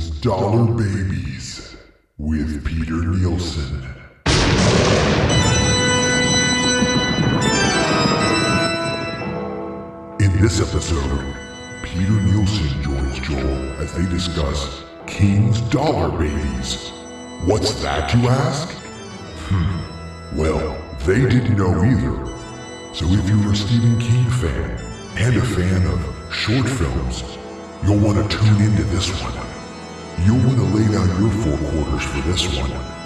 King's Dollar Babies with Peter Nielsen. In this episode, Peter Nielsen joins Joel as they discuss King's Dollar Babies. What's that, you ask? Hmm. Well, they didn't know either. So if you're a Stephen King fan and a fan of short films, you'll want to tune into this one. You'll want to lay down your four quarters for this one.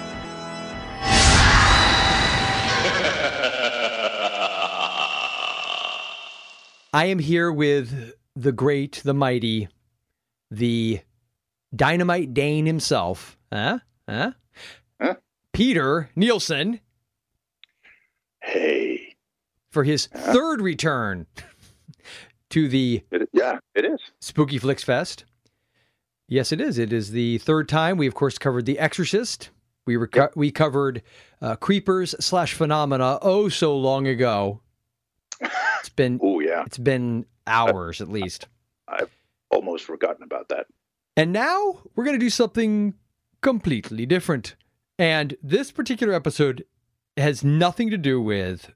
I am here with the great, the mighty, the dynamite Dane himself. Huh? Huh? Huh? Peter Nielsen Hey. for his third return to the It, yeah, it is. Spooky Flix Fest. Yes, it is. It is the third time. We, of course, covered The Exorcist. We, reco- we covered uh, Creepers slash Phenomena oh so long ago. It's been Oh, yeah. it's been hours at least. I've almost forgotten about that. And now we're going to do something completely different. And this particular episode has nothing to do with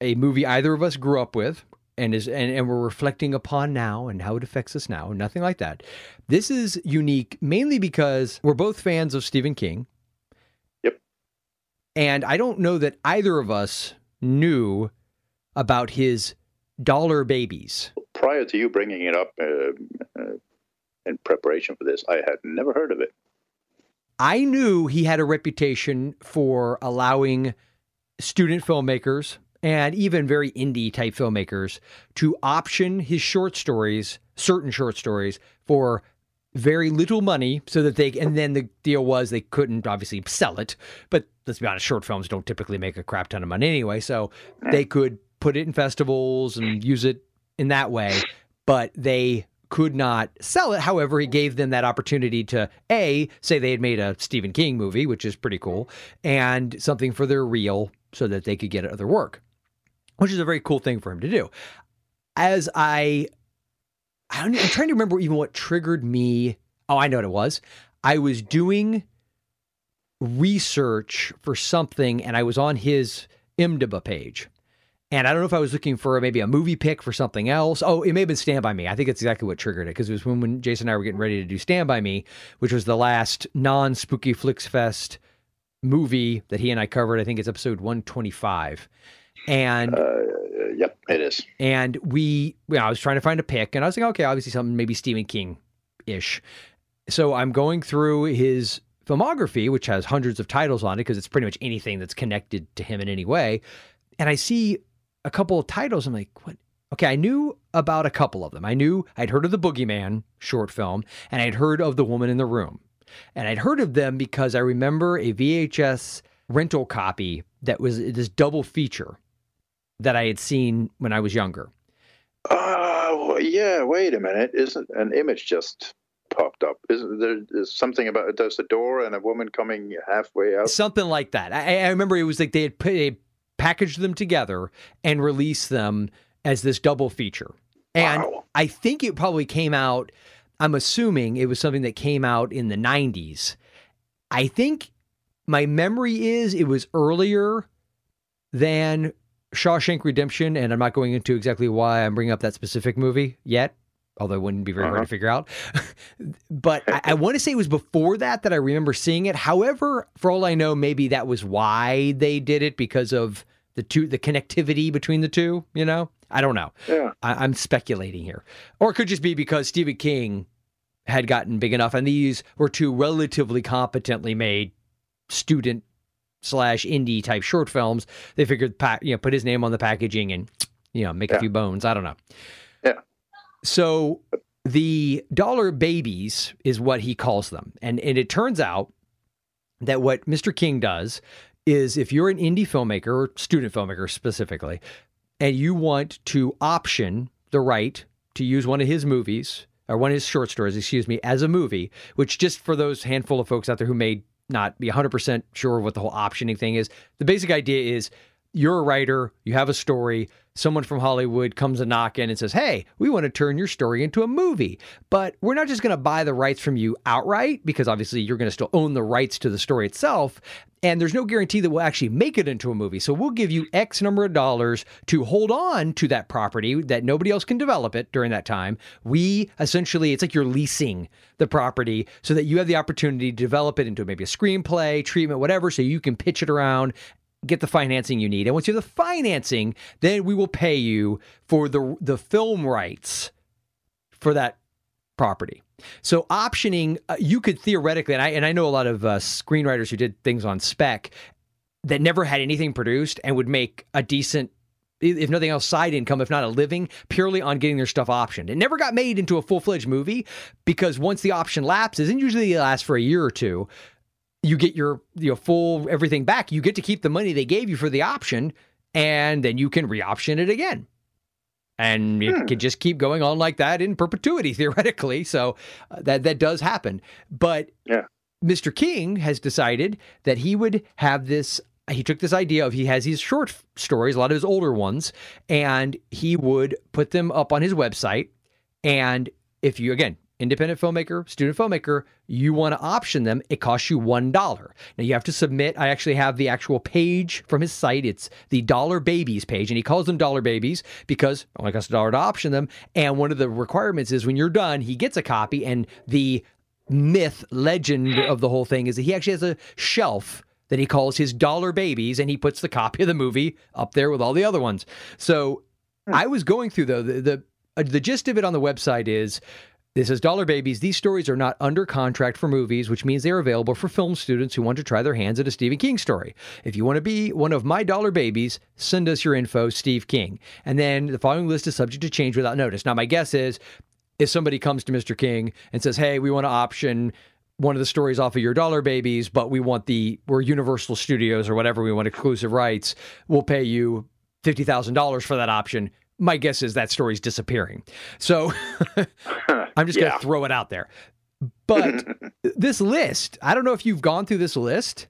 a movie either of us grew up with and is and, and we're reflecting upon now and how it affects us now. Nothing like that. This is unique mainly because we're both fans of Stephen King. Yep. And I don't know that either of us knew about his dollar babies. Prior to you bringing it up uh, uh, in preparation for this, I had never heard of it. I knew he had a reputation for allowing student filmmakers and even very indie type filmmakers to option his short stories, certain short stories, for very little money so that they and then the deal was they couldn't obviously sell it. But let's be honest short films don't typically make a crap ton of money anyway so they could put it in festivals and use it in that way. But they could not sell it. However, he gave them that opportunity to A, say they had made a Stephen King movie, which is pretty cool, and something for their reel so that they could get other work, which is a very cool thing for him to do. As I, I I'm trying to remember even what triggered me. Oh, I know what it was. I was doing research for something and I was on his IMDb page. And I don't know if I was looking for maybe a movie pick for something else. Oh, it may have been Stand By Me. I think that's exactly what triggered it because it was when, when Jason and I were getting ready to do Stand By Me, which was the last non Spooky Flix Fest movie that he and I covered. I think it's episode 125. And Uh, yep, it is. and we, I was trying to find a pick, and I was like, okay, obviously something maybe Stephen King ish. So I'm going through his filmography, which has hundreds of titles on it because it's pretty much anything that's connected to him in any way. And I see a couple of titles. I'm like, what? Okay, I knew about a couple of them. I knew I'd heard of the Boogeyman short film, and I'd heard of The Woman in the Room. And I'd heard of them because I remember a VHS rental copy that was this double feature that I had seen when I was younger. Oh, yeah, wait a minute. Isn't an image just popped up? Isn't there is something about there's a door and a woman coming halfway out? Something like that. I, I remember it was like they had put, they packaged them together and released them as this double feature. And Wow. I think it probably came out, I'm assuming it was something that came out in the 90s. I think my memory is it was earlier than Shawshank Redemption. And I'm not going into exactly why I'm bringing up that specific movie yet, although it wouldn't be very hard Uh-huh. to figure out. but I, I want to say it was before that that I remember seeing it. However, for all I know, maybe that was why they did it because of the two, the connectivity between the two. You know, I don't know. Yeah. I, I'm speculating here, or it could just be because Stephen King had gotten big enough, and these were two relatively competently made student slash indie type short films. They figured, pa- you know, put his name on the packaging and you know make a few bones. I don't know. Yeah. So the dollar babies is what he calls them, and and it turns out that what Mr. King does is if you're an indie filmmaker or student filmmaker specifically, and you want to option the right to use one of his movies or one of his short stories, excuse me, as a movie, which just for those handful of folks out there who may not be 100% sure what the whole optioning thing is, the basic idea is you're a writer, you have a story, someone from Hollywood comes a knock in and says, Hey, we want to turn your story into a movie. But we're not just going to buy the rights from you outright, because obviously you're going to still own the rights to the story itself. And there's no guarantee that we'll actually make it into a movie. So we'll give you X number of dollars to hold on to that property that nobody else can develop it during that time. We essentially, it's like you're leasing the property so that you have the opportunity to develop it into maybe a screenplay, treatment, whatever, so you can pitch it around get the financing you need. And once you have the financing, then we will pay you for the the film rights for that property. So optioning, uh, you could theoretically, and I and I know a lot of uh, screenwriters who did things on spec that never had anything produced and would make a decent. If nothing else, side income, if not a living, purely on getting their stuff optioned. It never got made into a full fledged movie because once the option lapses, and usually it lasts for a year or two, you get your you know, full everything back. You get to keep the money they gave you for the option, and then you can re-option it again. And it Hmm. could just keep going on like that in perpetuity, theoretically. So uh, that that does happen. But Yeah. Mr. King has decided that he would have this. He took this idea of he has these short stories, a lot of his older ones, and he would put them up on his website. And if you again independent filmmaker, student filmmaker, you want to option them, it costs you $1. Now you have to submit. I actually have the actual page from his site. It's the Dollar Babies page, and he calls them Dollar Babies because it only costs a dollar to option them. And one of the requirements is when you're done, he gets a copy, and the myth, legend of the whole thing is that he actually has a shelf that he calls his Dollar Babies, and he puts the copy of the movie up there with all the other ones. So I was going through though the the, uh, the gist of it on the website is this is Dollar Babies. These stories are not under contract for movies, which means they are available for film students who want to try their hands at a Stephen King story. If you want to be one of my Dollar Babies, send us your info, Steve King. And then the following list is subject to change without notice. Now, my guess is if somebody comes to Mr. King and says, "Hey, we want to option one of the stories off of your Dollar Babies, but we want the we're Universal Studios or whatever, we want exclusive rights. We'll pay you fifty thousand dollars for that option." My guess is that story's disappearing. So I'm just going to throw it out there. But this list, I don't know if you've gone through this list.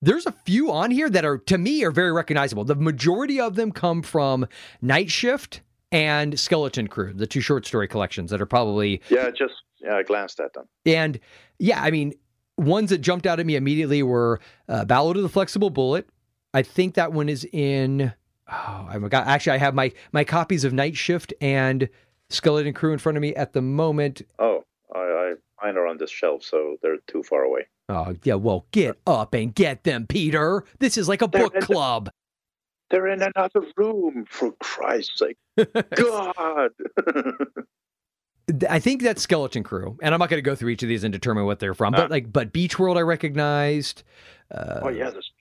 There's a few on here that are, to me, are very recognizable. The majority of them come from Night Shift and Skeleton Crew, the two short story collections that are probably yeah, just yeah, I glanced at them. and yeah, I mean, ones that jumped out at me immediately were uh, Ballad of the Flexible Bullet. I think that one is in. Oh, I got actually. I have my my copies of Night Shift and Skeleton Crew in front of me at the moment. Oh, I, I mine are on this shelf, so they're too far away. Oh yeah, well, get up and get them, Peter. This is like a They're book in the- club. They're in another room, for Christ's sake. God. I think that's Skeleton Crew, and I'm not going to go through each of these and determine what they're from. Ah. But like, but Beach World, I recognized. Uh, oh yeah, the speech roll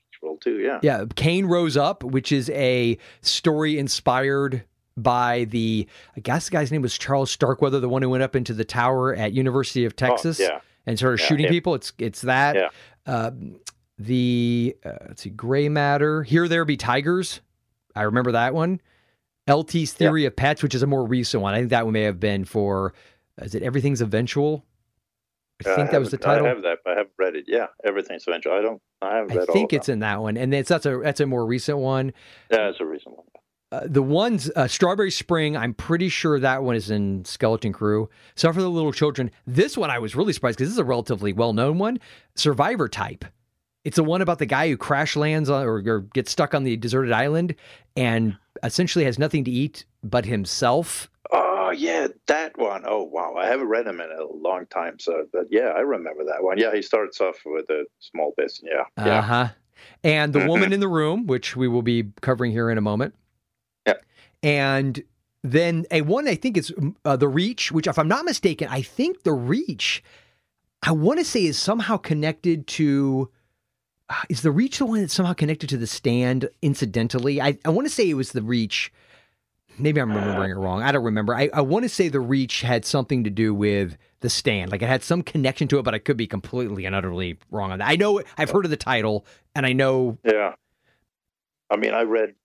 too. Yeah. Yeah, Cain Rose Up, which is a story inspired by the I guess the guy's name was Charles Starkweather, the one who went up into the tower at University of Texas Oh, yeah. and started Yeah, shooting him. people. It's it's that. Yeah. Uh, the uh, let's see, Gray Matter. Here there be tigers. I remember that one. LT's Theory of Pets, which is a more recent one. I think that one may have been for. Is it Everything's Eventual? I I think that was the title. I have that. but I haven't read it. Yeah, everything's eventual. I don't. I haven't I read all. That. I think it's in that one, and it's that's a that's a more recent one. Yeah, it's a recent one. Uh, the ones uh, Strawberry Spring, I'm pretty sure that one is in Skeleton Crew. Suffer the Little Children, this one I was really surprised because this is a relatively well known one. Survivor Type. It's the one about the guy who crash lands on or, or gets stuck on the deserted island and essentially has nothing to eat but himself. Oh yeah, that one. Oh wow, I haven't read him in a long time. So, but yeah, I remember that one. Yeah, he starts off with a small bit. Yeah, yeah. Uh huh. And the Mhm. woman in the room, which we will be covering here in a moment. Yeah. And then a one I think is uh, the Reach, which if I'm not mistaken, I think the Reach, I want to say is somehow connected to. uh, Is the Reach the one that's somehow connected to the Stand incidentally? I, I want to say it was the Reach. Maybe I'm remembering it wrong. I don't remember. I, I want to say the Reach had something to do with the Stand. Like it had some connection to it, but I could be completely and utterly wrong on that. I know I've heard of the title, and I know Yeah. I mean, I read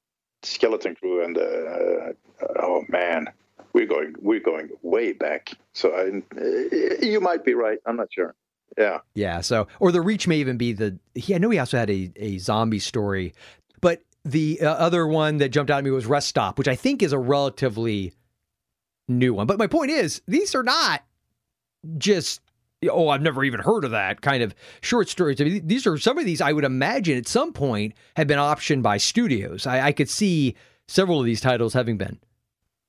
Skeleton Crew, and uh, uh, oh man, we're going we're going way back. So I, uh, you might be right. I'm not sure. Yeah. Yeah. So, or the reach may even be the. He, I know he also had a, a zombie story, The uh, other one that jumped out at me was Rest Stop, which I think is a relatively new one. But my point is, these are not just oh, I've never even heard of that kind of short stories. I mean, these are some of these I would imagine at some point have been optioned by studios. I, I could see several of these titles having been.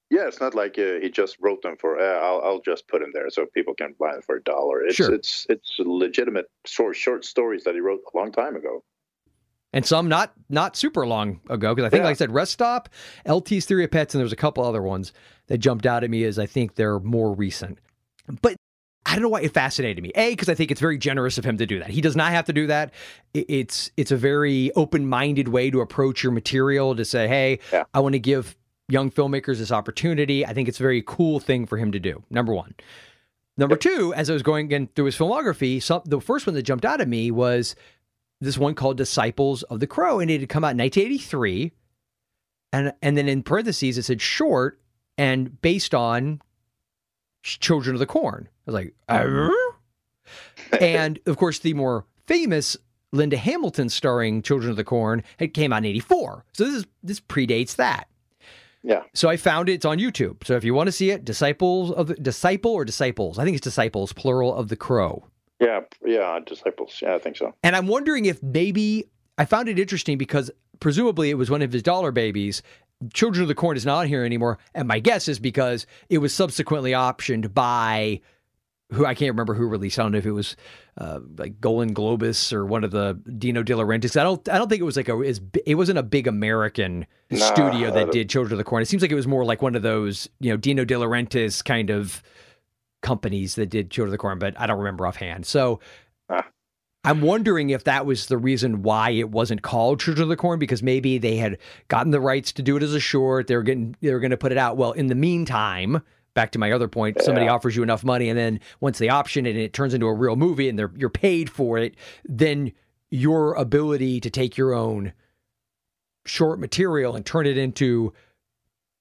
Yeah, it's not like uh, he just wrote them for. Uh, I'll, I'll just put them there so people can buy them for a dollar. It's Sure. it's it's legitimate short short stories that he wrote a long time ago. And some not not super long ago because I think, Yeah. like I said, Rest Stop, LT's Theory of Pets, and there's a couple other ones that jumped out at me as I think they're more recent. But I don't know why it fascinated me. A, because I think it's very generous of him to do that. He does not have to do that. It's it's a very open minded way to approach your material to say, hey, Yeah. I want to give young filmmakers this opportunity. I think it's a very cool thing for him to do. Number one. Number two, as I was going through his filmography, some, the first one that jumped out at me was this one called Disciples of the Crow, and it had come out in 1983. And and then in parentheses it said short and based on Children of the Corn. I was like, "Uh?" and of course, the more famous Linda Hamilton starring Children of the Corn had came out in 84. So this is this predates that. Yeah. So I found it. It's on YouTube. So if you want to see it, Disciples of the Disciple or Disciples, I think it's Disciples, plural of the Crow. Yeah, yeah, disciples. Yeah, I think so. And I'm wondering if maybe I found it interesting because presumably it was one of his dollar babies. Children of the Corn is not here anymore. And my guess is because it was subsequently optioned by who I can't remember who released. I don't know if it was uh, like Golan Globus or one of the Dino De Laurentiis. I don't. I don't think it was like a. It wasn't a big American Nah, studio that did Children of the Corn. It seems like it was more like one of those you know Dino De Laurentiis kind of companies that did Children of the Corn, but I don't remember offhand. So. Ah. I'm wondering if that was the reason why it wasn't called Children of the Corn because maybe they had gotten the rights to do it as a short. They were getting they were going to put it out. Well, in the meantime, back to my other point, somebody offers you enough money, and then once they option it and it turns into a real movie and they're you're paid for it, then your ability to take your own short material and turn it into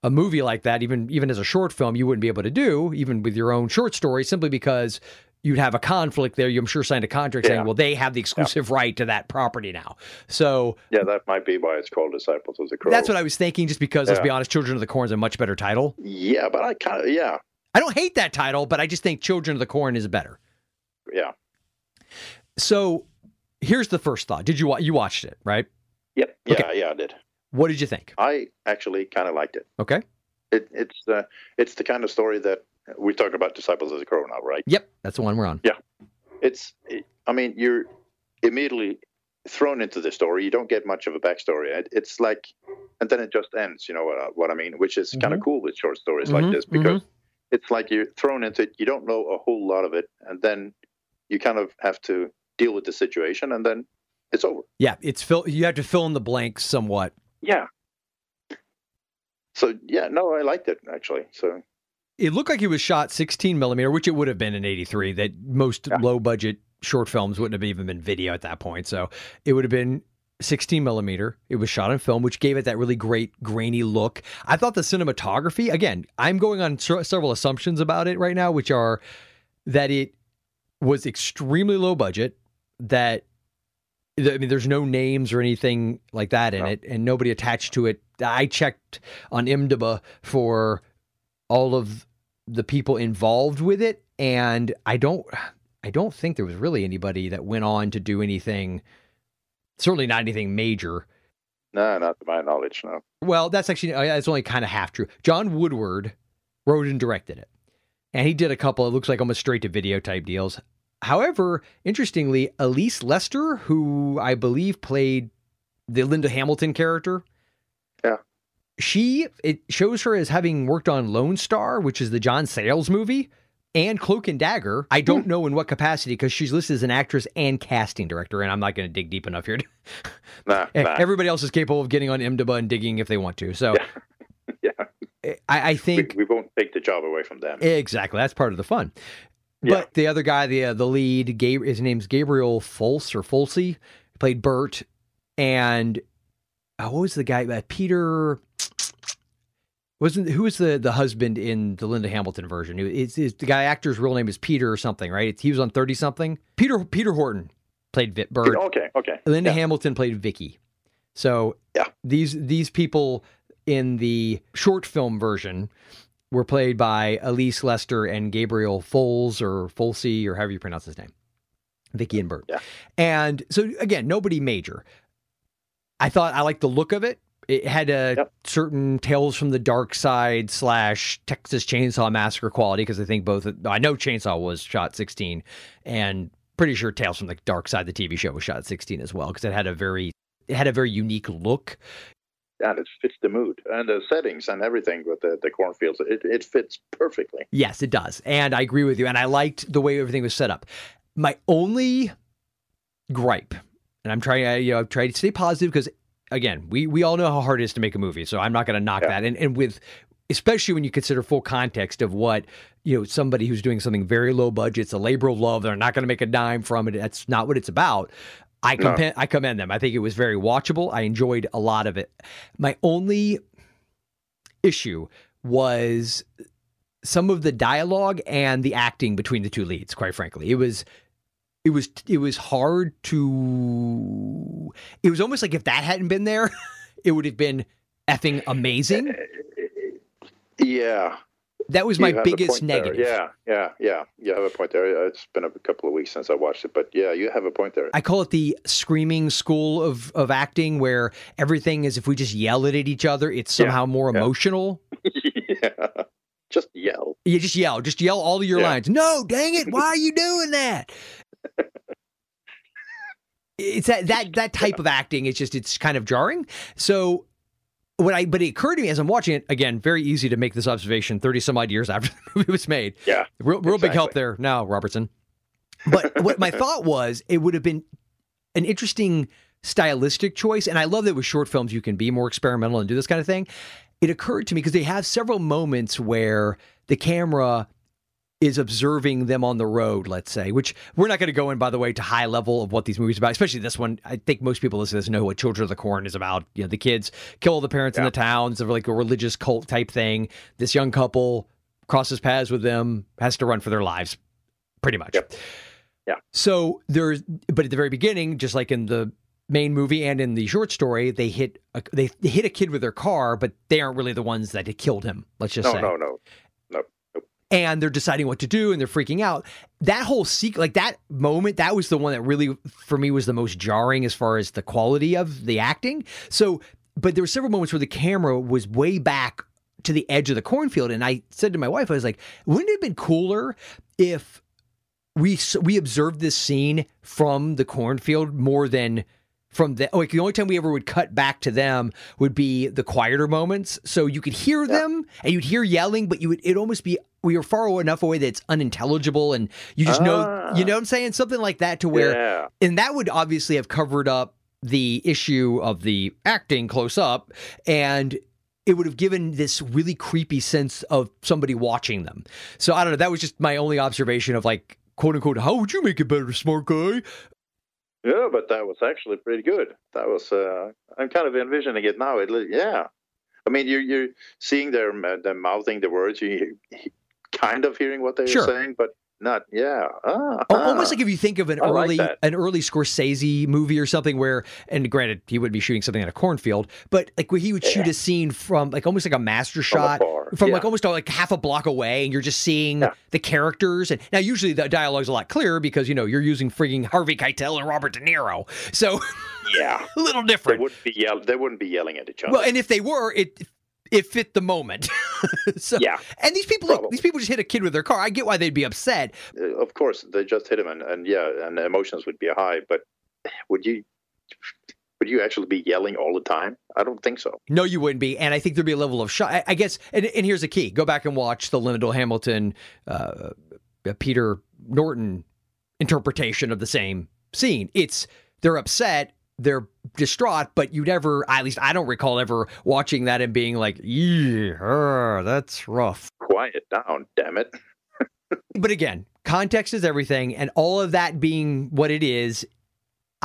a movie like that, even even as a short film, you wouldn't be able to do, even with your own short story, simply because you'd have a conflict there. You, I'm sure, signed a contract saying, well, they have the exclusive right to that property now. So Yeah, that might be why it's called Disciples of the Crow. that's what I was thinking, just because, let's be honest, Children of the Corn is a much better title. Yeah, but I kind of yeah, I don't hate that title, but I just think Children of the Corn is better. yeah, So here's the first thought. Did you you watched it, right? yep, yeah, Okay. yeah. I did. What did you think? I actually kind of liked it. Okay. It it's uh, it's the kind of story that we talk about Disciples as a Crow now, right? Yep, that's the one we're on. Yeah, it's I mean you're immediately thrown into the story. You don't get much of a backstory. It, it's like, and then it just ends. You know what, I- what I mean? Which is kind of cool with short stories Mhm, like this because it's like you're thrown into it. You don't know a whole lot of it, and then you kind of have to deal with the situation, and then it's over. Yeah, it's fill. You have to fill in the blanks somewhat. Yeah. So yeah, no, I liked it actually. So It looked like it was shot 16 millimeter, which it would have been in '83. That most Yeah. low budget short films wouldn't have even been video at that point. So it would have been 16 millimeter. It was shot on film, which gave it that really great grainy look. I thought the cinematography. Again, I'm going on se- several assumptions about it right now, which are that it was extremely low budget. That I mean, there's no names or anything like that in No. it, and nobody attached to it. I checked on IMDb for all of the people involved with it, and I don't, I don't think there was really anybody that went on to do anything. Certainly not anything major. no, not to my knowledge, no. Well, that's actually uh, that's only kind of half true. John Woodward wrote and directed it, and he did a couple. It looks like almost straight to video type deals. However, interestingly, Elise Lester, who I believe played the Linda Hamilton character, Yeah. she it shows her as having worked on Lone Star, which is the John Sayles movie, and Cloak and Dagger. I don't know in what capacity because she's listed as an actress and casting director, and I'm not going to dig deep enough here. to- Nah, Eh, nah. Everybody else is capable of getting on IMDb and digging if they want to. So yeah, I, I we, think we won't take the job away from them. exactly that's part of the fun. Yeah. But the other guy, the uh, the lead, Gab- his name's Gabriel Fulse or Fulsey, played Bert, and uh, what was the guy? Uh, Peter wasn't who was the the husband in the Linda Hamilton version? It's, it's the guy actor's real name is Peter or something, right? He was on thirty something. Peter Peter Horton played Bert. Okay, okay. Linda Yeah. Hamilton played Vicky. So Yeah. These these people in the short film version were played by Elise Lester and Gabriel Foles or Folsey or however you pronounce his name. Vicky and Bert. Yeah. And so again, nobody major. I thought I liked the look of it. It had a Yep. certain Tales from the Dark Side slash Texas Chainsaw Massacre quality because I think both. I know Chainsaw was shot 16, and pretty sure Tales from the Dark Side, the TV show, was shot 16 as well because it had a very it had a very unique look. And it fits the mood and the settings and everything with the, the cornfields. It, it fits perfectly. Yes, it does. And I agree with you. And I liked the way everything was set up. My only gripe, and I'm trying, to, you know, try to stay positive because, again, we we all know how hard it is to make a movie. So I'm not going to knock Yeah. that. And and with especially when you consider full context of what you know somebody who's doing something very low budget, it's a labor of love. They're not going to make a dime from it. That's not what it's about. I No. commend, I commend them. I think it was very watchable. I enjoyed a lot of it. My only issue was some of the dialogue and the acting between the two leads quite frankly it was it was it was hard to it was almost like if that hadn't been there it would have been effing amazing eh, eh, eh, Yeah. That was my biggest point there. negative Yeah, yeah, yeah. You have a point there. It's been a couple of weeks since I watched it, but yeah, you have a point there. I call it the screaming school of of acting where everything is if we just yell it at each other it's Yeah, somehow more yeah. emotional yeah. Just yell. You just yell, just yell all of your Yeah. lines. No, dang it, why are you doing that? it's that that that type of acting. It's just it's kind of jarring. So what I but it occurred to me as I'm watching it again. Very easy to make this observation. Thirty some odd years after the movie was made. Yeah. real real big help there now, Robertson. But what my thought was, it would have been an interesting stylistic choice, and I love that with short films you can be more experimental and do this kind of thing. It occurred to me because they have several moments where the camera is observing them on the road, let's say, which we're not going to go in, by the way, to high level of what these movies are about, especially this one. I think most people listening to this know what Children of the Corn is about. You know, the kids kill all the parents in the towns of like a religious cult type thing. This young couple crosses paths with them, has to run for their lives, pretty much. Yep. Yeah. So there's, but at the very beginning, just like in the main movie and in the short story, they hit a, they, they hit a kid with their car, but they aren't really the ones that had killed him. Let's just No, say no, no. And they're deciding what to do and they're freaking out. That whole sequence, like that moment, that was the one that really, for me, was the most jarring as far as the quality of the acting. So, but there were several moments where the camera was way back to the edge of the cornfield, and I said to my wife, I was like, wouldn't it have been cooler if we we observed this scene from the cornfield more than from the like the only time we ever would cut back to them would be the quieter moments so you could hear them and you'd hear yelling but you would it almost be we were far enough away that it's unintelligible and you just know Ah. you know what I'm saying something like that to where yeah. and that would obviously have covered up the issue of the acting close up and it would have given this really creepy sense of somebody watching them. So I don't know. That was just my only observation of like, quote unquote, how would you make it better, smart guy? Yeah, but that was actually pretty good. That was. Uh, I'm kind of envisioning it now. It, yeah, I mean, you're you're seeing their them mouthing the words. You you kind of hearing what they're Sure. saying, but not. Yeah, ah, Al- Almost ah. like if you think of an I early that. an early Scorsese movie or something where, and granted, he would be shooting something in a cornfield, but like where he would shoot Yeah. a scene from like almost like a master shot from yeah. like almost like half a block away, and you're just seeing Yeah. the characters. And now usually the dialogue's a lot clearer because you know you're using frigging Harvey Keitel and Robert De Niro, so yeah. a little They different. wouldn't be yell. They wouldn't be yelling at each other. Well, and if they were, it it fit the moment. so yeah, and these people look, these people just hit a kid with their car. I get why they'd be upset. Uh, of course they just hit him, and, and yeah, and the emotions would be high. But would you would you actually be yelling all the time? I don't think so. No, you wouldn't be. And I think there'd be a level of shock. I, I guess, and, and here's the key go back and watch the Linda Hamilton, uh, Peter Norton interpretation of the same scene. It's they're upset, they're distraught, but you never, at least I don't recall ever watching that and being like, yeah, that's rough. Quiet down, damn it. But again, context is everything, and all of that being what it is,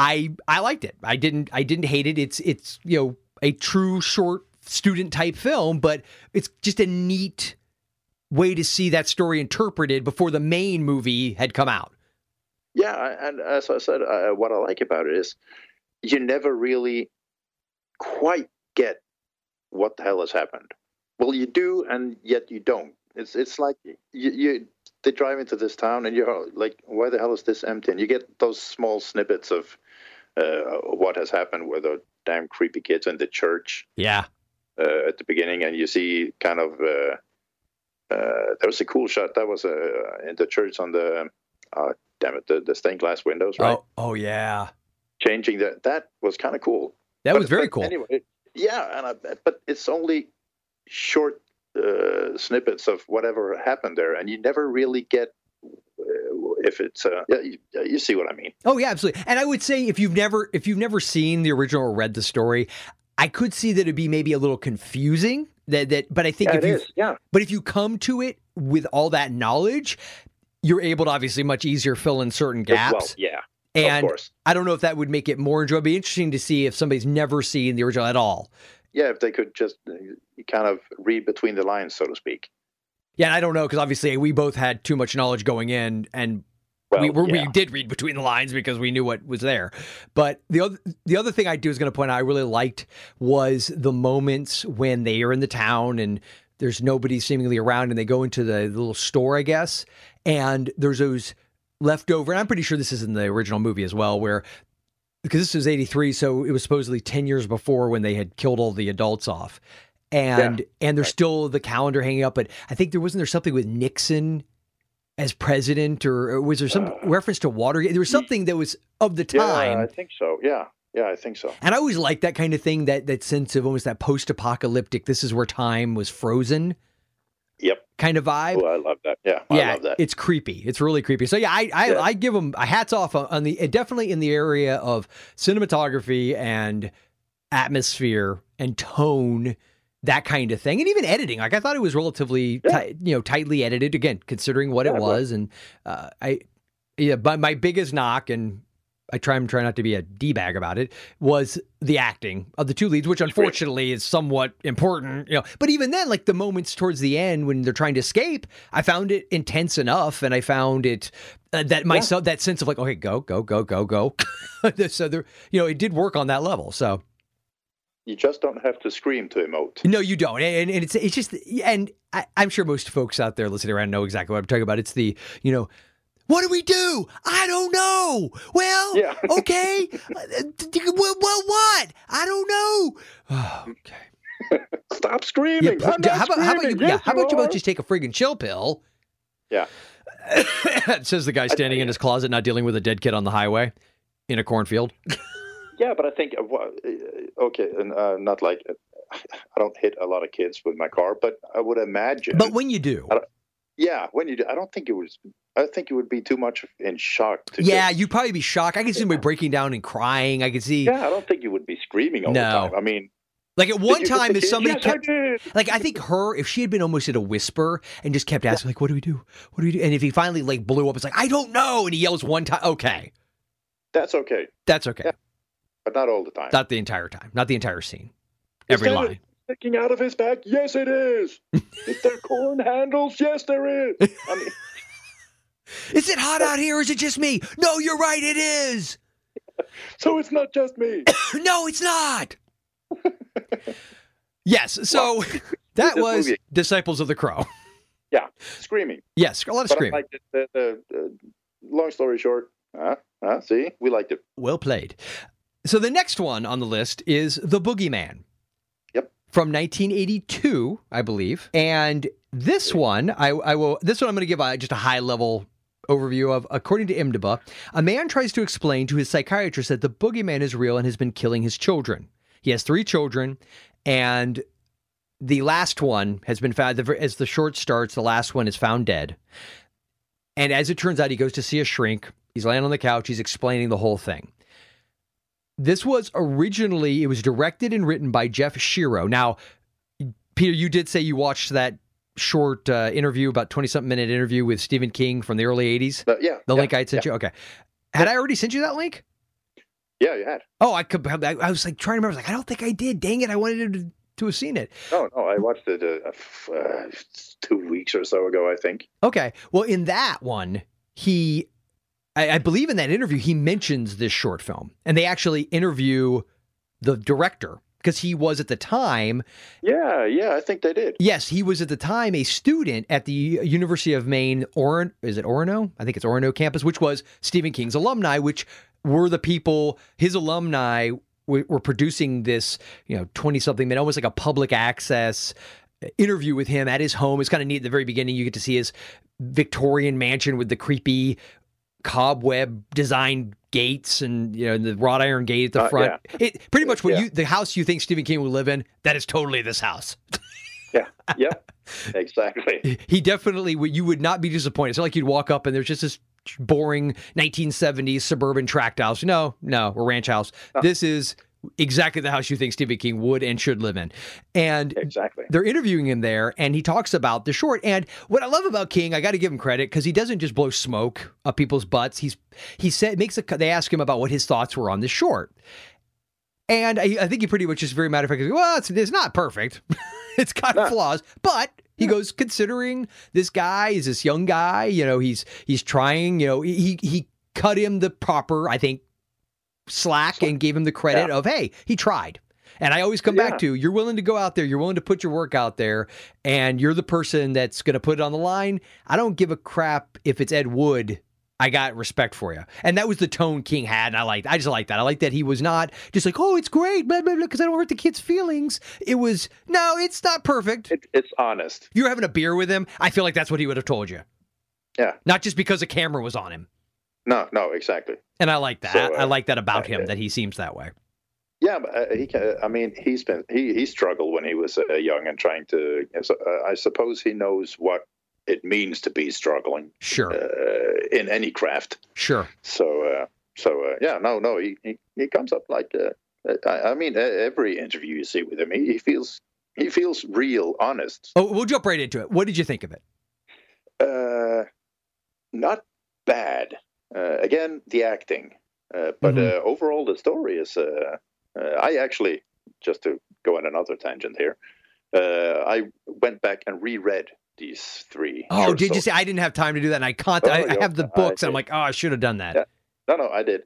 I I liked it. I didn't I didn't hate it. It's it's you know a true short student type film, but it's just a neat way to see that story interpreted before the main movie had come out. Yeah, and as I said, uh, what I like about it is you never really quite get what the hell has happened. Well, you do, and yet you don't. It's it's like you, you they drive into this town, and you're like, why the hell is this empty? And you get those small snippets of uh, what has happened with the damn creepy kids in the church Yeah. uh, at the beginning, and you see kind of uh, uh, there was a cool shot that was uh, in the church on the uh, damn it the, the stained glass windows, right? Oh, oh yeah. Changing that that was kind of cool. That But- was very cool. Anyway, yeah, and I, but it's only short uh, snippets of whatever happened there, and you never really get if it's uh, yeah, you, you see what I mean. Oh yeah, absolutely. And I would say if you've never if you've never seen the original or read the story, I could see that it'd be maybe a little confusing. That that, but I think Yeah, if you is. Yeah, but if you come to it with all that knowledge, you're able to obviously much easier fill in certain gaps. Well, yeah, and of course. I don't know if that would make it more enjoyable. It'd be interesting to see if somebody's never seen the original at all. Yeah, if they could just uh, kind of read between the lines, so to speak. Yeah, and I don't know because obviously we both had too much knowledge going in, and Well, we were, yeah. we did read between the lines because we knew what was there. But the other the other thing I do is going to point out I really liked was the moments when they are in the town and there's nobody seemingly around and they go into the little store, I guess, and there's those leftover. And I'm pretty sure this is in the original movie as well, where because this was 83 so it was supposedly 10 years before when they had killed all the adults off and and there's right. still the calendar hanging up but i think there wasn't there something with nixon as president or, or was there some Uh, reference to watergate there was something that was of the time Yeah, I think so. Yeah, yeah, I think so. and i always like that kind of thing that that sense of almost that post-apocalyptic this is where time was frozen Yep. kind of vibe Oh, I love that. Yeah, I yeah, love that. it's creepy. It's really creepy. So yeah, I I, Yeah. I give them a hats off on on the definitely in the area of cinematography and atmosphere and tone, that kind of thing, and even editing. Like I thought it was relatively Yeah. you know tightly edited. Again, considering what Yeah, it was, and uh, I yeah, but my biggest knock and. I try and try not to be a d bag about it. Was the acting of the two leads, which unfortunately is somewhat important, you know. But even then, like the moments towards the end when they're trying to escape, I found it intense enough, and I found it uh, that myself Yeah. that sense of like, okay, go, go, go, go, go. so there, you know, it did work on that level. So you just don't have to scream to emote. no, you don't, and, and it's it's just, and I, I'm sure most folks out there listening around know exactly what I'm talking about. It's the, you know. What do we do? I don't know. Well, Yeah. okay. Well, well, what? I don't know. Oh, okay. Stop screaming. not how about how about you? screaming. Yeah, Yes, how about you both just take a friggin' chill pill? Yeah. Says the guy standing in his closet, not dealing with a dead kid on the highway in a cornfield. Yeah, but I think uh, uh, okay, and uh, not like I don't hit a lot of kids with my car, but I would imagine. But when you do, yeah, when you do, I don't think it was. I think it would be too much in shock. To yeah, just- you'd probably be shocked. I could see somebody breaking down and crying. I could see, yeah, I don't think you would be screaming all No. the time. I mean, like at one time, if somebody yes, kept, I like, I think her, if she had been almost at a whisper and just kept asking, like, "What do we do? What do we do?" And if he finally like blew up, it's like, "I don't know," and he yells one time. Okay, That's okay, that's okay. Yeah. But not all the time. Not the entire time. Not the entire scene. Every line. sticking out of his back? Yes, it is. is there corn handles? Yes, there is. I mean, Is it hot out here? Or is it just me? No, you're right. It is. so it's not just me. no, it's not. yes. So that was movie- Disciples of the Crow. Yeah, screaming. Yes, a lot of But screaming. liked it. The, the, the, long story short, huh? Huh? See, we liked it. Well played. So the next one on the list is The Boogeyman. Yep. From 1982, I believe. And this one, I, I will. This one, I'm going to give a, just a high level overview of. According to IMDb, a man tries to explain to his psychiatrist that the boogeyman is real and has been killing his children. He has three children, and the last one has been found. As the short starts, the last one is found dead. And as it turns out, he goes to see a shrink. He's laying on the couch. He's explaining the whole thing. This was originally it was directed and written by Jeff Schiro. Now, Peter, you did say you watched that short uh, interview, about twenty something minute interview with Stephen King from the early '80s. But yeah, The yeah, link I had sent yeah. you. Okay, had I already sent you that link? Yeah, you had. Oh, I could. I, I was like trying to remember. I was like, I don't think I did. Dang it! I wanted to, to have seen it. Oh, no, I watched it uh, uh, two weeks or so ago, I think. Okay. Well, in that one, he, I, I believe in that interview, he mentions this short film, and they actually interview the director because he was at the time. Yeah, yeah, I think they did. Yes, he was at the time a student at the University of Maine, Oron, is it Orono? I think it's Orono campus, which was Stephen King's alumni, which were the people, his alumni were, were producing this, you know, 20 something minute, almost like a public access interview with him at his home. It's kind of neat at the very beginning. You get to see his Victorian mansion with the creepy cobweb designed gates and you know the wrought iron gate at the Uh, front. yeah. It pretty much what Yeah. you the house you think Stephen King would live in. That is totally this house. Yeah, yeah, exactly. He definitely would. You would not be disappointed. It's not like you'd walk up and there's just this boring 1970s suburban tract house. No, no, or ranch house. This is exactly the house you think Stephen King would and should live in. And Exactly. they're interviewing him there and he talks about the short and what i love about king i got to give him credit because he doesn't just blow smoke up people's butts he's he said makes a they ask him about what his thoughts were on the short and i, I think he pretty much just very matter of fact well it's, it's not perfect it's got No. flaws but he goes considering this guy is this young guy you know he's he's trying you know he he cut him the proper i think slack and gave him the credit Yeah. of hey he tried and I always come Yeah. back to you're willing to go out there, you're willing to put your work out there, and you're the person that's going to put it on the line. I don't give a crap if it's Ed Wood. I got respect for you. And that was the tone King had. And I liked, I just like that. I like that he was not just like, oh, it's great, blah, blah, blah, because I don't hurt the kid's feelings. It was, no, it's not perfect. It, it's honest. If you were having a beer with him, I feel like that's what he would have told you. Yeah. Not just because a camera was on him. No, no, exactly. And I like that. So, I uh, like that about uh, him, that he seems that way. Yeah, but uh, he can. I mean, he's been he he struggled when he was uh, young and trying to. so, uh, I suppose he knows what it means to be struggling Sure. uh, in any craft. Sure. So, uh, so uh, yeah, no, no, he, he he comes up like. Uh, I, I mean, uh, every interview you see with him, he, he feels he feels real, honest. Oh, we'll jump right into it. What did you think of it? Uh, not bad. Uh, again, the acting, uh, but Mhm. uh, overall, the story is. Uh, uh, I actually, just to go on another tangent here, uh, I went back and reread these three. Oh, did you say I didn't have time to do that? And I can't. Oh, I, I have the books. and I'm like, oh, I should have done that. Yeah. No, no, I did,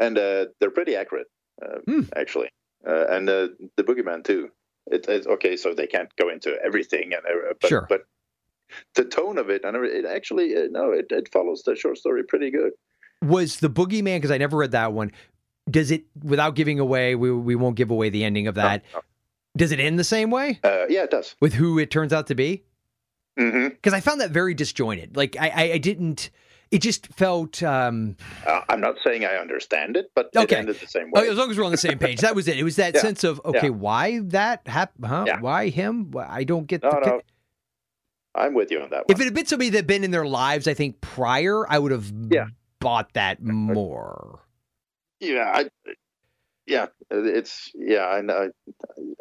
and uh, they're pretty accurate, uh, Hmm. actually, uh, and uh, the Boogeyman too. It, it's okay, so they can't go into everything, and but, Sure. but the tone of it, and it actually, uh, no, it, it follows the short story pretty good. Was the Boogeyman? Because I never read that one. Does it, without giving away, we we won't give away the ending of that. No, Does it end the same way. Uh, yeah, it does. with who it turns out to be? Because I found that very disjointed. Like I, I, I didn't. It just felt. um Uh, I'm not saying I understand it, but Okay. it ended the same oh, way. As long as we're on the same page, that was it. It was that Yeah. sense of okay, why that happened? Huh? Yeah. Why him? I don't get no, the. no, I'm with you on that One. If it had been somebody that had been in their lives, I think prior, I would have Yeah. bought that more. yeah, I, yeah, it's yeah. I know.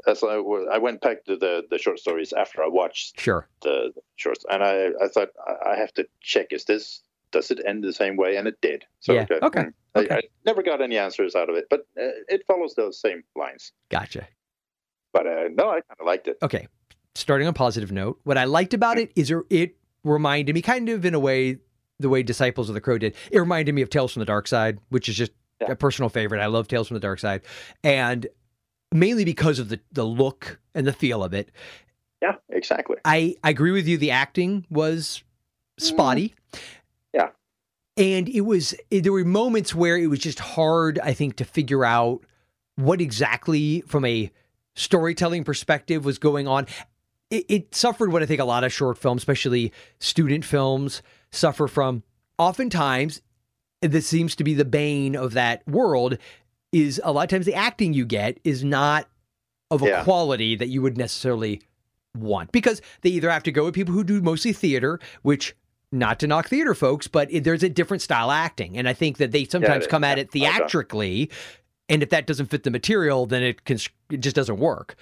As I, I went back to the the short stories after I watched Sure. the shorts, and I I thought I have to check is this does it end the same way, and it did. So Yeah, okay, hmm, I- okay. I, never got any answers out of it, but uh, it follows those same lines. Gotcha. But uh, no, I kind of liked it. Okay. Starting on a positive note, what I liked about it is er, it reminded me, kind of in a way, the way Disciples of the Crow did. It reminded me of Tales from the Dark Side, which is just Yeah. a personal favorite. I love Tales from the Dark Side, and mainly because of the the look and the feel of it. Yeah, exactly. I, I agree with you. The acting was mm. spotty. Yeah. And it was, there were moments where it was just hard, I think, to figure out what exactly, from a storytelling perspective, was going on. It, it suffered what I think a lot of short films, especially student films, suffer from. Oftentimes, this seems to be the bane of that world, is a lot of times the acting you get is not of a Yeah. quality that you would necessarily want because they either have to go with people who do mostly theater, which not to knock theater folks, but there's a different style acting, and I think that they sometimes it- come at yeah, it theatrically, and if that doesn't fit the material, then it can it just doesn't work.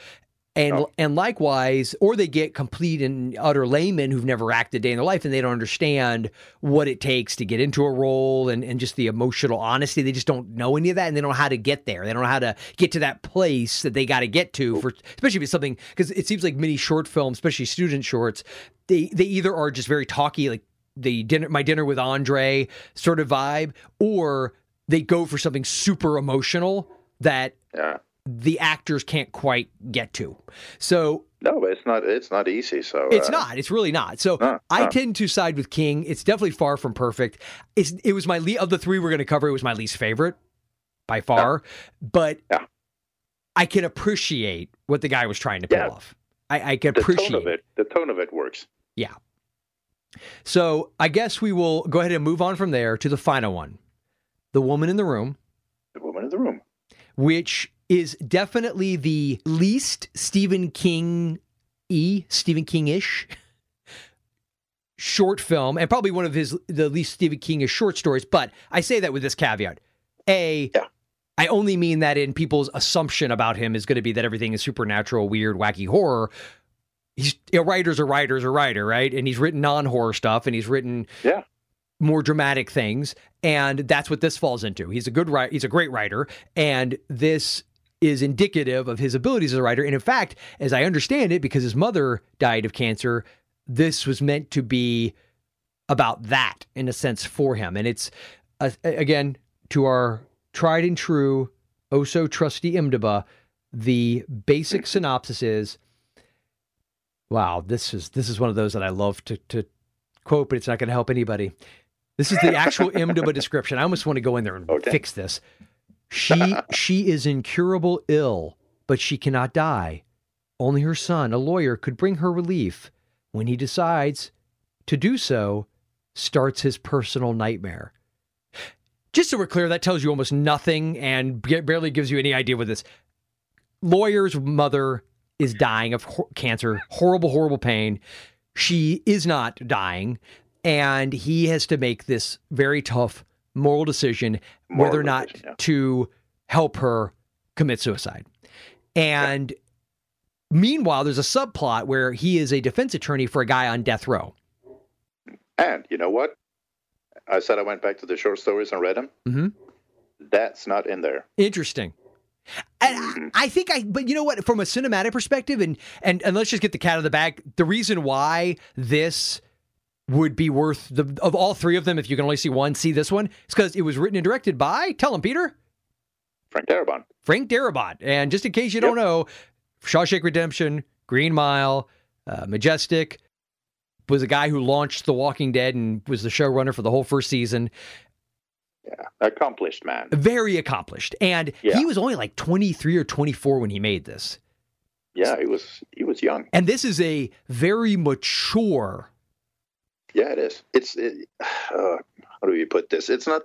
And No. and likewise, or they get complete and utter laymen who've never acted a day in their life and they don't understand what it takes to get into a role and, and just the emotional honesty. They just don't know any of that and they don't know how to get there. They don't know how to get to that place that they got to get to for especially if it's something because it seems like many short films, especially student shorts, they they either are just very talky, like the dinner my dinner with Andre sort of vibe, or they go for something super emotional that Yeah. The actors can't quite get to. So No, but it's not. It's not easy. So it's uh, not. It's really not. So No, I no. tend to side with King. It's definitely far from perfect. It's it was my le- of the three we're going to cover. It was my least favorite by far, but Yeah. I can appreciate what the guy was trying to pull Yeah. off. I, I can The appreciate tone of it. The tone of it works. Yeah. So I guess we will go ahead and move on from there to the final one, the woman in the room, The woman in the room. which is definitely the least Stephen King e Stephen King ish short film, and probably one of his the least Stephen King ish short stories. But I say that with this caveat: a, Yeah. I only mean that in people's assumption about him is going to be that everything is supernatural, weird, wacky horror. He's a writer's a writer's a writer, right? And he's written non horror stuff, and he's written Yeah. more dramatic things, and that's what this falls into. He's a good writer. He's a great writer, and this is indicative of his abilities as a writer. And in fact, as I understand it, because his mother died of cancer, this was meant to be about that in a sense for him. And it's uh, again to our tried and true, oh so trusty IMDb. The basic synopsis is, wow, this is this is one of those that I love to to quote, but it's not going to help anybody. This is the actual IMDb description. I almost want to go in there and Okay. fix this. She she is incurable ill, but she cannot die. Only her son, a lawyer, could bring her relief. When he decides to do so, starts his personal nightmare. Just so we're clear, that tells you almost nothing and barely gives you any idea what this lawyer's mother is dying of hor- cancer, horrible, horrible pain. She is not dying, and he has to make this very tough moral decision Moral whether or not decision, yeah. to help her commit suicide. And meanwhile, there's a subplot where he is a defense attorney for a guy on death row. And you know what? I said I went back to the short stories and read them. Mhm. That's not in there. Interesting. And I- I think I, but you know what? From a cinematic perspective, and and and let's just get the cat out of the bag. The reason why this would be worth the of all three of them, if you can only see one, see this one, is because it was written and directed by. Tell him, Peter. Frank Darabont. Frank Darabont. And just in case you don't know, Shawshank Redemption, Green Mile, uh, Majestic, was a guy who launched The Walking Dead and was the showrunner for the whole first season. Yeah, accomplished man. Very accomplished. And Yeah. he was only like 23 or 24 when he made this. Yeah, he was he was young. And this is a very mature. Yeah, it is. It's it, uh, how do you put this? It's not.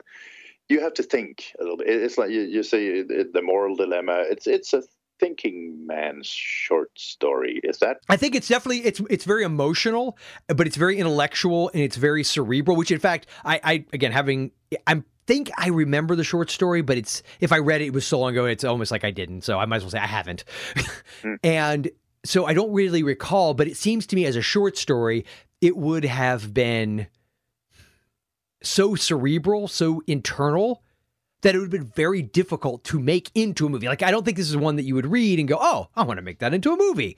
You have to think a little bit. It's like you, you say the moral dilemma. It's it's a thinking man's short story. Is that I think it's definitely it's it's very emotional, but it's very intellectual and it's very cerebral. Which, in fact, I, I again having I think I remember the short story, but it's if I read it, it was so long ago, it's almost like I didn't. So I might as well say I haven't. and so I don't really recall, but it seems to me as a short story, it would have been so cerebral, so internal. That it would have been very difficult to make into a movie. Like, I don't think this is one that you would read and go, oh, I want to make that into a movie.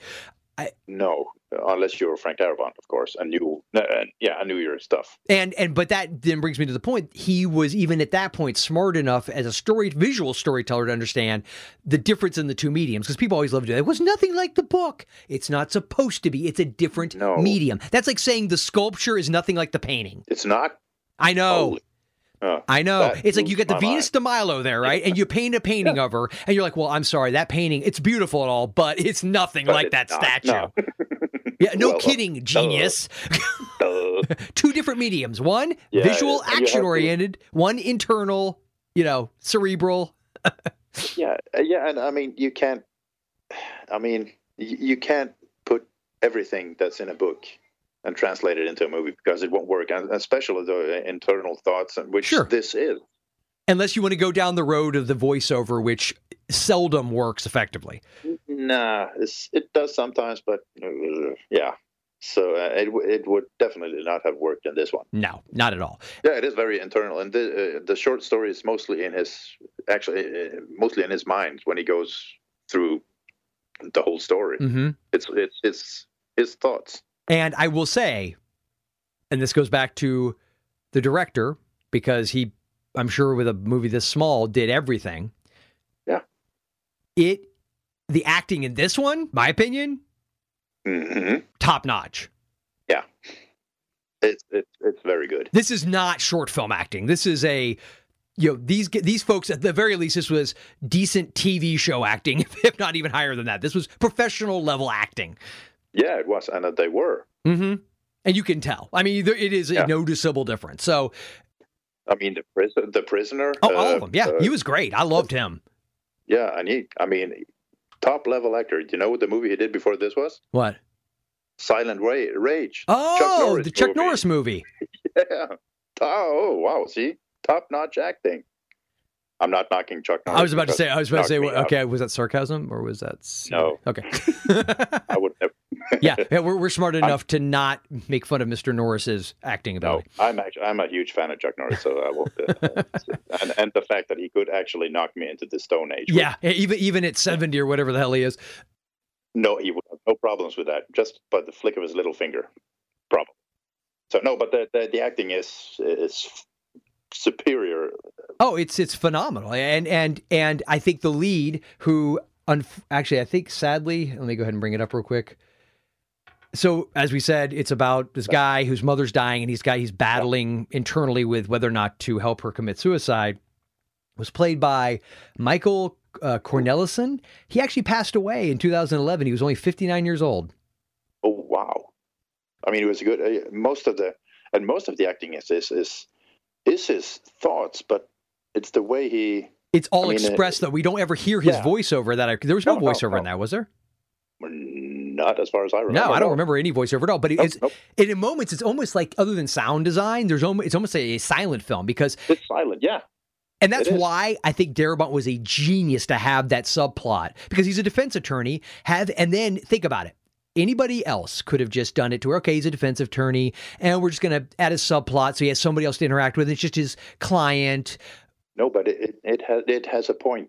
No? Unless you're Frank Darabont, of course, and you, uh, yeah, I knew your stuff. And and but that then brings me to the point. He was even at that point smart enough as a story visual storyteller to understand the difference in the two mediums. Because people always love to do that. It was nothing like the book. It's not supposed to be. It's a different No. medium. That's like saying the sculpture is nothing like the painting. It's not. I know. Holy- uh, I know. It's like you get the Venus de Milo there, right? And you paint a painting of her, and you're like, well, I'm sorry, that painting, it's beautiful and all, but it's nothing But like it's that not. statue. No. Yeah, no Well, uh, kidding, genius. uh, two different mediums one Yeah, visual and you have to- action oriented one internal you know cerebral yeah, uh, yeah, and I mean, you can't. I mean, you can't put everything that's in a book and translate it into a movie because it won't work, and especially the internal thoughts, and which Sure. this is. unless you want to go down the road of the voiceover which seldom works effectively Nah, it's, it does sometimes, but uh, yeah. So uh, it it would definitely not have worked in this one. no not at all Yeah, it is very internal, and the uh, the short story is mostly in his actually uh, mostly in his mind when he goes through the whole story. hmm It's it's it's his thoughts. And i will say and this goes back to the director because he i'm sure with a movie this small did everything Yeah. it the acting in this one, my opinion, hmm top notch. It's it's it's very good. This is not short film acting. This is a you know these these folks at the very least this was decent TV show acting, if not even higher than that. This was professional level acting. Yeah, it was, and uh, they were. Mm-hmm. And you can tell. I mean, it is a Yeah. noticeable difference. So, I mean, the prison, the prisoner. oh, all uh, of them. Yeah, uh, he was great. I loved him. yeah, and he. I mean, top level actor. Do you know what the movie he did before this was? What? Silent Ra- Rage. Oh, Norris the Chuck movie. Norris movie. Yeah. Oh wow! See, top notch acting. I'm not knocking Chuck Norris. I was about to say. I was about to say. me up. Okay, was that sarcasm or was that? No. Okay. I would never. Yeah, yeah, we're we're smart enough to not make fun of Mr. Norris's acting No, ability. I'm actually I'm a huge fan of Chuck Norris, so I won't. Uh, and and the fact that he could actually knock me into the Stone Age. Yeah, even even at seventy or whatever the hell he is. No, he would have no problems with that. Just by the flick of his little finger, problem. So no, but the the, the acting is is superior. Oh, it's it's phenomenal, and and and I think the lead, who actually I think sadly, let me go ahead and bring it up real quick. So as we said, it's about this guy whose mother's dying, and he's got he's battling internally with whether or not to help her commit suicide. Was played by Michael uh, Cornelison. He actually passed away in 2011. He was only 59 years old. Oh wow! I mean, it was good. Uh, most of the and most of the acting is is is, is his thoughts, but it's the way he. It's all I mean, uh, expressed though. We don't ever hear his yeah. voiceover. That I, there was no, No, no, voiceover in that, was there? Not as far as I remember. No, I don't remember any voiceover at all. But it's nope. in moments, it's almost like other than sound design, there's almost it's almost a, silent film because, It's silent. Yeah, and that's why I think Darabont was a genius to have that subplot because he's a defense attorney. Have and then think about it. Anybody else could have just done it to her. okay, he's a defense attorney, and we're just going to add a subplot so he has somebody else to interact with. It's just his client. no, but it it, it has it has a point.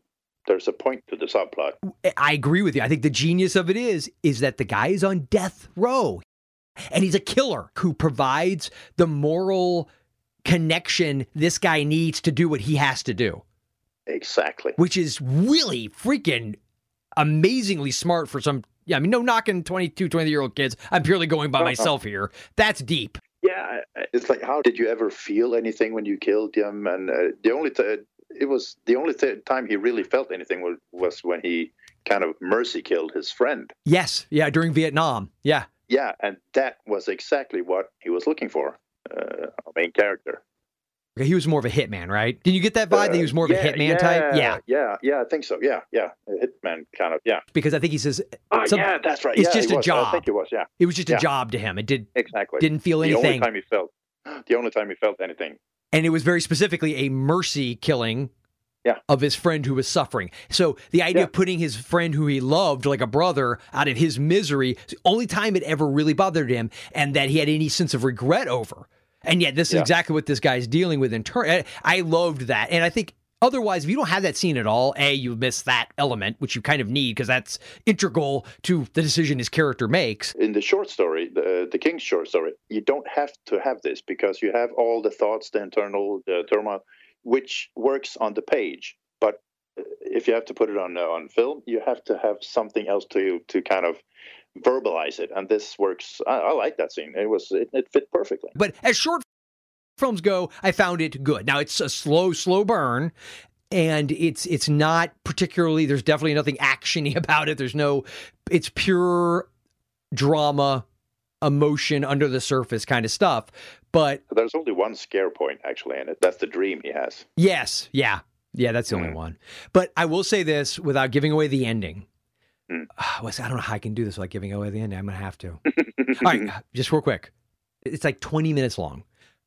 There's a point to the subplot. I agree with you. I think the genius of it is is that the guy is on death row and he's a killer who provides the moral connection this guy needs to do what he has to do, Exactly. which is really freaking amazingly smart for some yeah, I mean no knocking 22, 20 year old kids. I'm purely going by no. myself here. That's deep. Yeah, it's like, how did you ever feel anything when you killed him? And uh, the only t- it was the only th- time he really felt anything was, was when he kind of mercy killed his friend. Yes. Yeah, during Vietnam. Yeah. Yeah, and that was exactly what he was looking for. Uh, our main character. Okay, He was more of a hitman, right? Did you get that vibe that he was more of Uh, a hitman type? Yeah. yeah, yeah. I think so. Yeah, yeah. A hitman kind of. Yeah. Because I think he says Oh, Some- yeah, that's right. it's yeah, just a was. job. I think it was. Yeah, it was just a job to him. It did exactly. didn't feel anything. the only time he felt. The only time he felt anything. And it was very specifically a mercy killing Yeah. of his friend who was suffering. So the idea Yeah. of putting his friend who he loved like a brother out of his misery, the only time it ever really bothered him and that he had any sense of regret over. And yet this is Yeah. exactly what this guy's dealing with in turn. I loved that. And I think otherwise if you don't have that scene at all, A, you miss that element, which you kind of need because that's integral to the decision his character makes. in the short story, the the King's short story, you don't have to have this because you have all the thoughts, the internal, the turmoil, which works on the page. But uh, if you have to put it on uh, on film, you have to have something else to to kind of verbalize it. And this works. I, I like that scene. It was it, it fit perfectly. But as short films go, I found it good. Now it's a slow, slow burn. And it's it's not particularly there's definitely nothing actiony about it. There's no it's pure drama, emotion under the surface kind of stuff. But There's only one scare point actually in it. That's the dream he has. yes, yeah. Yeah, that's the only Mm. one. But I will say this without giving away the ending. Mm. Wes, I don't know how I can do this without giving away the ending. I'm gonna have to. All right, just real quick. It's like 20 minutes long.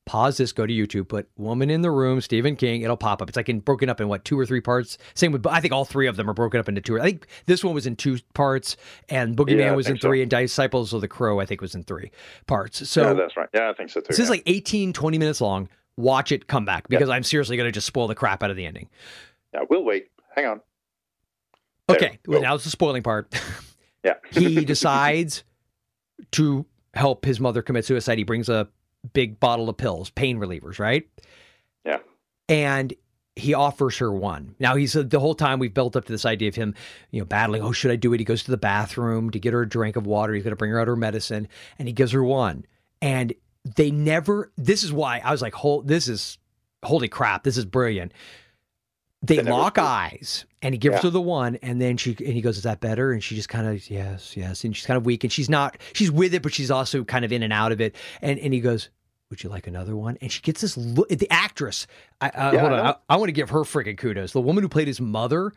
Pause this, go to YouTube, put Woman in the Room, Stephen King, it'll pop up. It's like in broken up in what, two or three parts? Same with, I think all three of them are broken up into two. I think this one was in two parts, and Boogeyman Yeah, was in think so. three, and Disciples of the Crow, I think, was in three parts. yeah, So that's right. Yeah, I think so too. this is like 18, 20 minutes long. Watch it, come back, because I'm seriously going to just spoil the crap out of the ending. yeah, we'll wait. Hang on. There, Okay, well, now it's the spoiling part. Yeah. he decides to help his mother commit suicide. He brings a big bottle of pills, pain relievers, right? Yeah. And he offers her one. Now he's the whole time we've built up to this idea of him, you know, battling. Oh, should I do it? He goes to the bathroom to get her a drink of water. He's going to bring her out her medicine, and he gives her one. And they never. This is why I was like, "Hold, this is holy crap! This is brilliant." They, lock eyes, and he gives Yeah. her the one, and then she and he goes, "Is that better?" And she just kind of yes, yes, and she's kind of weak, and she's not. She's with it, but she's also kind of in and out of it. And and he goes, "Would you like another one?" And she gets this look. The actress, I, uh, Yeah, hold I on, know. I, I want to give her freaking kudos. The woman who played his mother,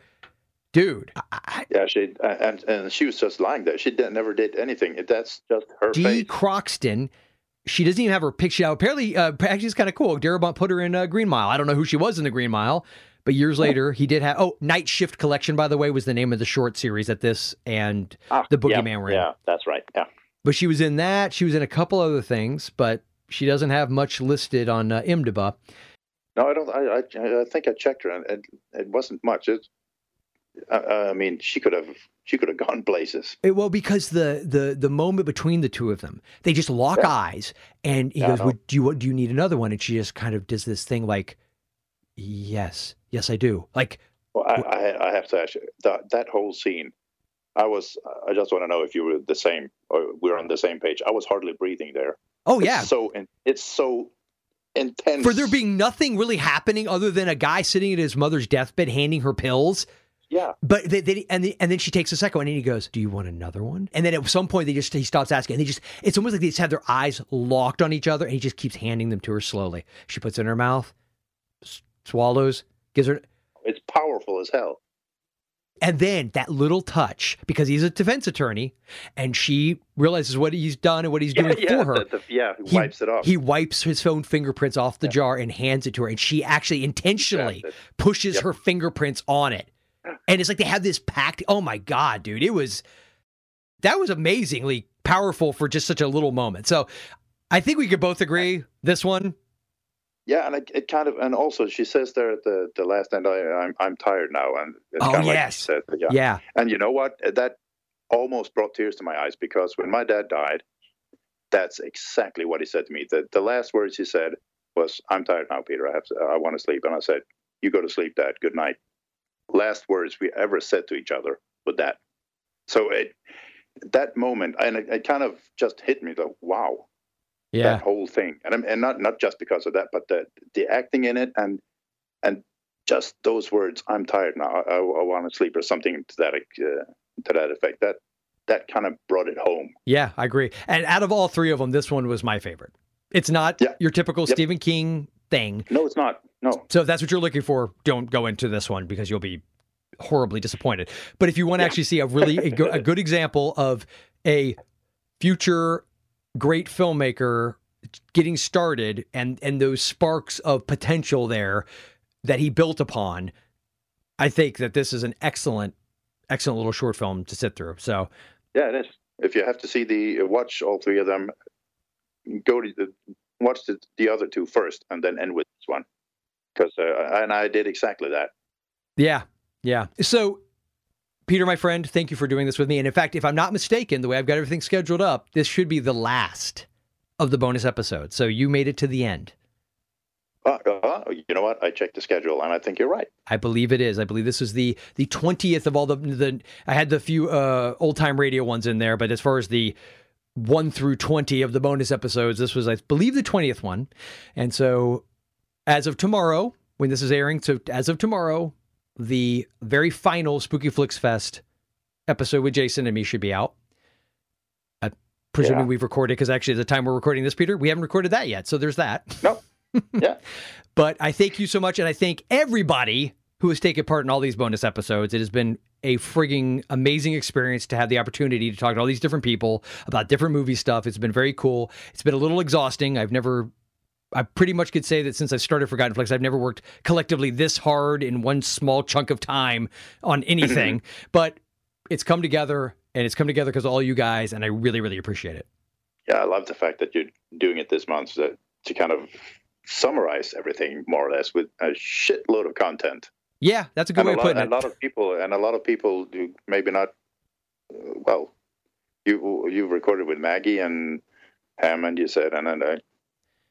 dude. I, I, Yeah, she and and she was just lying there. She did, never did anything. That's just her Dee face. Croxton. She doesn't even have her picture out. Apparently, uh, actually, it's kind of cool. Darabont put her in uh, Green Mile. I don't know who she was in the Green Mile, but years later, he did have. Oh, Night Shift Collection, by the way, was the name of the short series that this and Ah, the yeah, Boogeyman were in. Yeah, that's right. Yeah. But she was in that. She was in a couple other things, but she doesn't have much listed on uh, IMDb. No, I don't. I I, I think I checked her, and it, it wasn't much. It, I, I mean, she could have she could have gone places. It- well, because the the the moment between the two of them, they just lock Yeah. eyes, and he Yeah, goes. "Would do you do you need another one?" And she just kind of does this thing like, "Yes, yes, I do." Like, Well, I, I, I have to ask you that that whole scene. I was. I just want to know if you were the same or we're on the same page. I was hardly breathing there. oh It's yeah, so in, it's so intense. for there being nothing really happening other than a guy sitting at his mother's deathbed handing her pills. yeah, But they, they, and the, and then she takes a second one and he goes, "Do you want another one?" And then at some point they just he stops asking and they just it's almost like they just have their eyes locked on each other and he just keeps handing them to her slowly. She puts it in her mouth, s- swallows, gives her, it's powerful as hell. and then that little touch because he's a defense attorney and she realizes what he's done and what he's doing yeah, for her. the- the- yeah, he He- wipes it off. He wipes his own fingerprints off the jar and hands it to her, and she actually intentionally pushes Yep. her fingerprints on it. And it's like they have this pact. Oh my god, dude! It was that was amazingly powerful for just such a little moment. So I think we could both agree this one. Yeah, and it, it kind of, and also she says there at the, the last end, I, I'm I'm tired now, and it's Oh, kind of yes. she said, yeah. Yeah, And you know what? That almost brought tears to my eyes because when my dad died, that's exactly what he said to me. The the last words he said was, "I'm tired now, Peter. I have to, I want to sleep." And I said, "You go to sleep, Dad. Good night." Last words we ever said to each other with that. So it that moment, and it, it kind of just hit me. Though, wow, yeah, that whole thing, and I'm- and not not just because of that, but the the acting in it, and and just those words, "I'm tired now. I, I, want to sleep," or something to that uh, to that effect. That that kind of brought it home. yeah. I agree. And out of all three of them, this one was my favorite. It's not Yeah. your typical Yep. Stephen King thing. No, it's not. No, So if that's what you're looking for, don't go into this one because you'll be horribly disappointed. But if you want to Yeah. actually see a really a, go- a good example of a future great filmmaker getting started and and those sparks of potential there that he built upon, I think that this is an excellent excellent little short film to sit through. So yeah, it is. If you have to see the watch all three of them, go to the watch the, the other two first, and then end with this one. Because uh, and I did exactly that. Yeah. Yeah. So, Peter, my friend, thank you for doing this with me. And in fact, if I'm not mistaken, the way I've got everything scheduled up, this should be the last of the bonus episodes. So you made it to the end. Uh, uh, you know what? I checked the schedule, and I think you're right. I believe it is. I believe this is the the twentieth of all the the. I had the few uh, old time radio ones in there, but as far as the one through twenty of the bonus episodes, this was I believe the twentieth one. And so, as of tomorrow, when this is airing, so as of tomorrow, the very final Spooky Flix Fest episode with Jason and me should be out. I'm presuming Yeah. we've recorded because actually, at the time we're recording this, Peter, we haven't recorded that yet. So there's that. No. Yeah. But I thank you so much, and I thank everybody who has taken part in all these bonus episodes. It has been a frigging amazing experience to have the opportunity to talk to all these different people about different movie stuff. It's been very cool. It's been a little exhausting. I've never. I pretty much could say that since I started Forgotten Flix, I've never worked collectively this hard in one small chunk of time on anything. but it's come together, and it's come together because all you guys, and I really, really appreciate it. Yeah, I love the fact that you're doing it this month to, to kind of summarize everything more or less with a shitload of content. Yeah, that's a good and way a of lot, putting a lot of people, and a lot of people do maybe not. Uh, well, you you've recorded with Maggie and Hammond, you said, and then uh,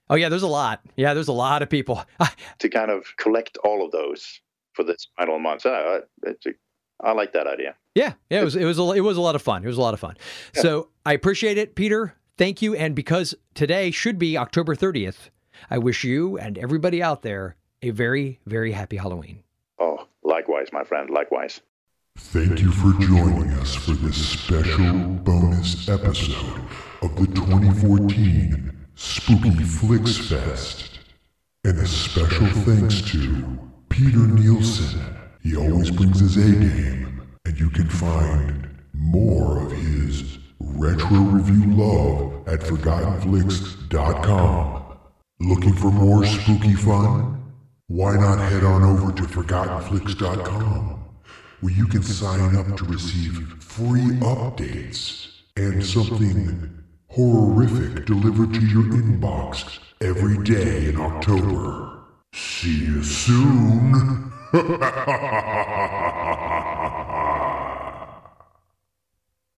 Oh yeah, there's a lot. Yeah, there's a lot of people. to kind of collect all of those for this final month. I, I like that idea. Yeah, yeah, it was it was a, it was a lot of fun. It was a lot of fun. Yeah. So I appreciate it, Peter. Thank you. And because today should be October 30th, I wish you and everybody out there a very very happy Halloween. Oh, likewise, my friend. Likewise. Thank you for joining us for this special bonus episode of the 2014 Spooky Flix Fest. And a special thanks to Peter Nielsen. He always brings his A game, and you can find more of his retro review love at ForgottenFlix.com. Looking for more spooky fun? Why not head on over to ForgottenFlix.com, where you can sign up to receive free updates and something horrific delivered to your inbox every day in October. See you soon.